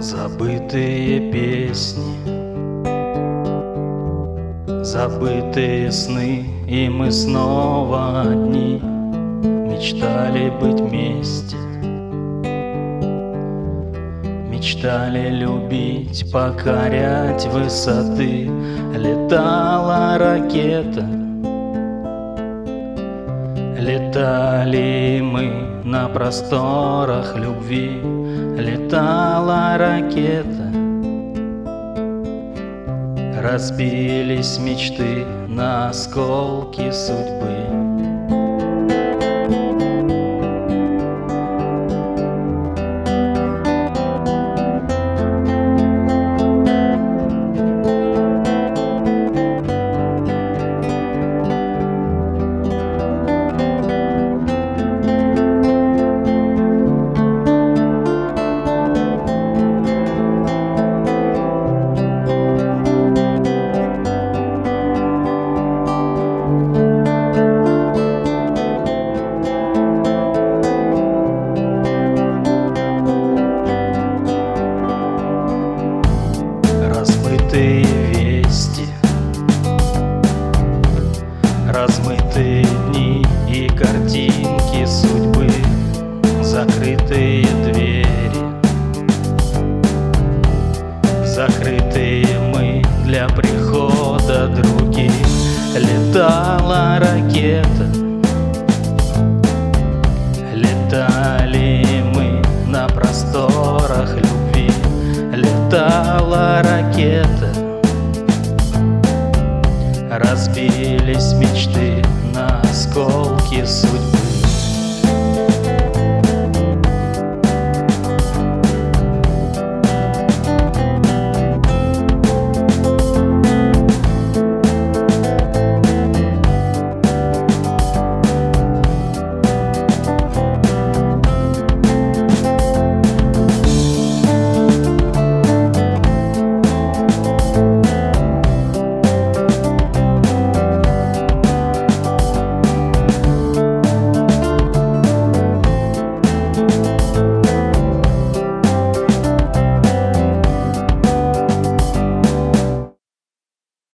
Забытые песни. Забытые сны И мы снова одни. Мечтали быть вместе. Мечтали любить, покорять высоты. Летала ракета. Летали мы на просторах любви. Летала ракета. Разбились мечты на осколки судьбы прихода других Летала ракета. Летали мы на просторах любви Летала ракета. Разбились мечты на осколки судьбы